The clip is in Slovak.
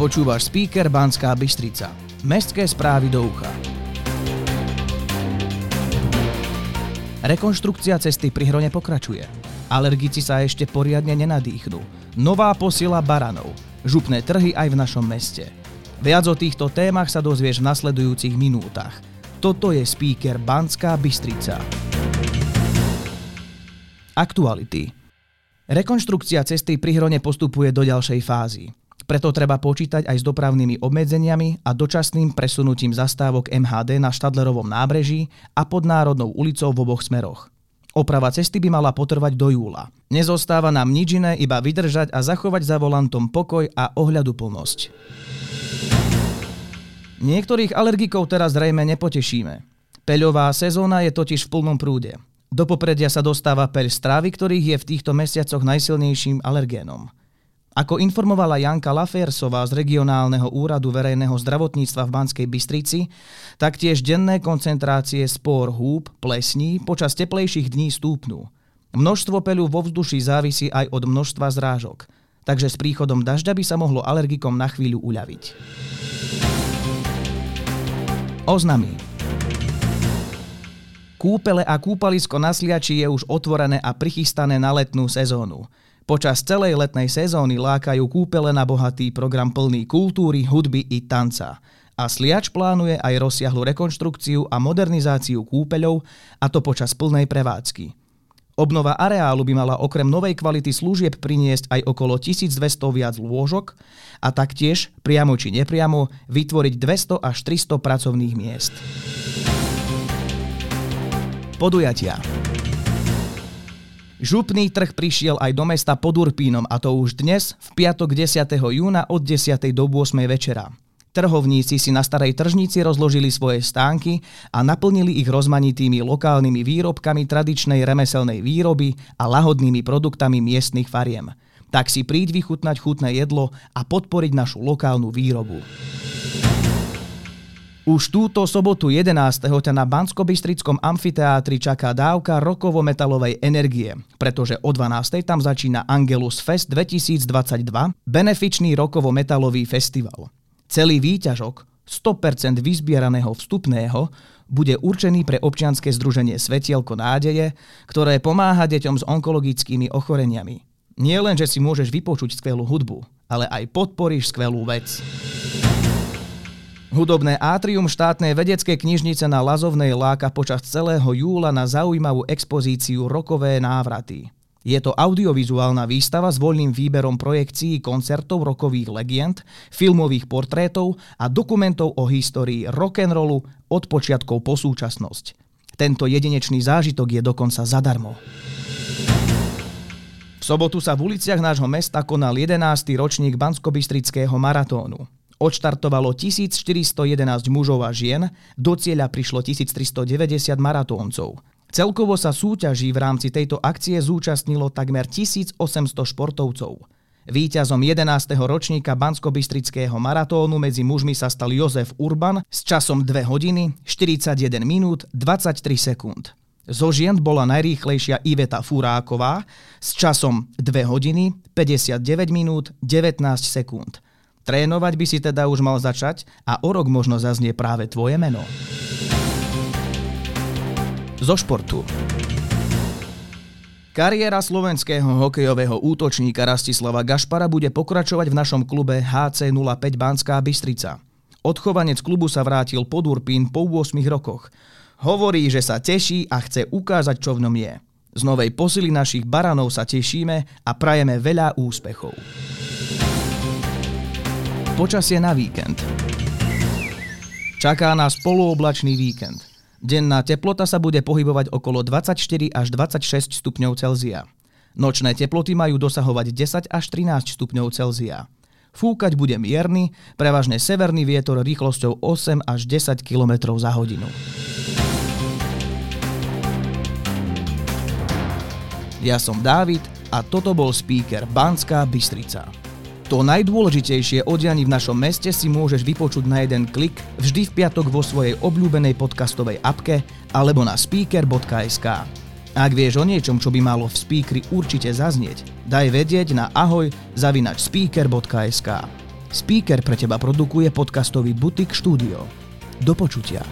Počúvaš speaker Banská Bystrica. Mestské správy do ucha. Rekonštrukcia cesty pri Hrone pokračuje. Alergici sa ešte poriadne nenadýchnú. Nová posila baranov. Župné trhy aj v našom meste. Viac o týchto témach sa dozvieš v nasledujúcich minútach. Toto je speaker Banská Bystrica. Aktuality. Rekonštrukcia cesty pri Hrone postupuje do ďalšej fázy. Preto treba počítať aj s dopravnými obmedzeniami a dočasným presunutím zastávok MHD na Štadlerovom nábreží a pod Národnou ulicou v oboch smeroch. Oprava cesty by mala potrvať do júla. Nezostáva nám nič iné, iba vydržať a zachovať za volantom pokoj a ohľaduplnosť. Niektorých alergikov teraz zrejme nepotešíme. Peľová sezóna je totiž v plnom prúde. Do popredia sa dostáva peľ strávy, ktorých je v týchto mesiacoch najsilnejším alergénom. Ako informovala Janka Laférsová z regionálneho úradu verejného zdravotníctva v Banskej Bystrici, taktiež denné koncentrácie spor húb, plesní počas teplejších dní stúpnú. Množstvo peľu vo vzduši závisí aj od množstva zrážok, takže s príchodom dažďa by sa mohlo alergikom na chvíľu uľaviť. Oznamy Kúpele a kúpalisko na Sliači je už otvorené a prichystané na letnú sezónu. Počas celej letnej sezóny lákajú kúpele na bohatý program plný kultúry, hudby i tanca. A Sliač plánuje aj rozsiahlu rekonštrukciu a modernizáciu kúpeľov, a to počas plnej prevádzky. Obnova areálu by mala okrem novej kvality služieb priniesť aj okolo 1200 viac lôžok a taktiež, priamo či nepriamo, vytvoriť 200 až 300 pracovných miest. Podujatia Župný trh prišiel aj do mesta pod Urpínom a to už dnes, v piatok 10. júna od 10. do 8. večera. Trhovníci si na starej tržnici rozložili svoje stánky a naplnili ich rozmanitými lokálnymi výrobkami tradičnej remeselnej výroby a lahodnými produktami miestnych fariem. Tak si príď vychutnať chutné jedlo a podporiť našu lokálnu výrobu. Už túto sobotu 11. ťa na Banskobystrickom amfiteátri čaká dávka rokovo-metalovej energie, pretože o 12. tam začína Angelus Fest 2022, benefičný rokovo-metalový festival. Celý výťažok, 100% vyzbieraného vstupného, bude určený pre občianske združenie Svetielko nádeje, ktoré pomáha deťom s onkologickými ochoreniami. Nie len, že si môžeš vypočuť skvelú hudbu, ale aj podporíš skvelú vec. Hudobné átrium štátnej vedeckej knižnice na Lazovnej láka počas celého júla na zaujímavú expozíciu Rokové návraty. Je to audiovizuálna výstava s voľným výberom projekcií koncertov rokových legend, filmových portrétov a dokumentov o histórii rock'n'rollu od počiatkov po súčasnosť. Tento jedinečný zážitok je dokonca zadarmo. V sobotu sa v uliciach nášho mesta konal 11. ročník Banskobystrického maratónu. Odštartovalo 1411 mužov a žien, do cieľa prišlo 1390 maratóncov. Celkovo sa súťaží v rámci tejto akcie zúčastnilo takmer 1800 športovcov. Výťazom 11. ročníka Banskobystrického maratónu medzi mužmi sa stal Jozef Urban s časom 2 hodiny, 41 minút, 23 sekúnd. Zo žien bola najrýchlejšia Iveta Furáková s časom 2 hodiny, 59 minút, 19 sekúnd. Trénovať by si teda už mal začať a o rok možno zaznie práve tvoje meno. Zo športu. Kariéra slovenského hokejového útočníka Rastislava Gašpara bude pokračovať v našom klube HC 05 Banská Bystrica. Odchovanec klubu sa vrátil pod Urpín po 8 rokoch. Hovorí, že sa teší a chce ukázať, čo v ňom je. Z novej posily našich baranov sa tešíme a prajeme veľa úspechov. Počasie na víkend. Čaká nás poluoblačný víkend. Denná teplota sa bude pohybovať okolo 24 až 26 stupňov Celzia. Nočné teploty majú dosahovať 10 až 13 stupňov Celzia. Fúkať bude mierny, prevažne severný vietor rýchlosťou 8 až 10 km za hodinu. Ja som Dávid a toto bol speaker Banská Bystrica. To najdôležitejšie o dianí v našom meste si môžeš vypočuť na jeden klik vždy v piatok vo svojej obľúbenej podcastovej apke alebo na speaker.sk. Ak vieš o niečom, čo by malo v speakeri určite zaznieť, daj vedieť na ahoj zavinač speaker.sk. Speaker pre teba produkuje podcastový Butik Štúdio. Do počutia.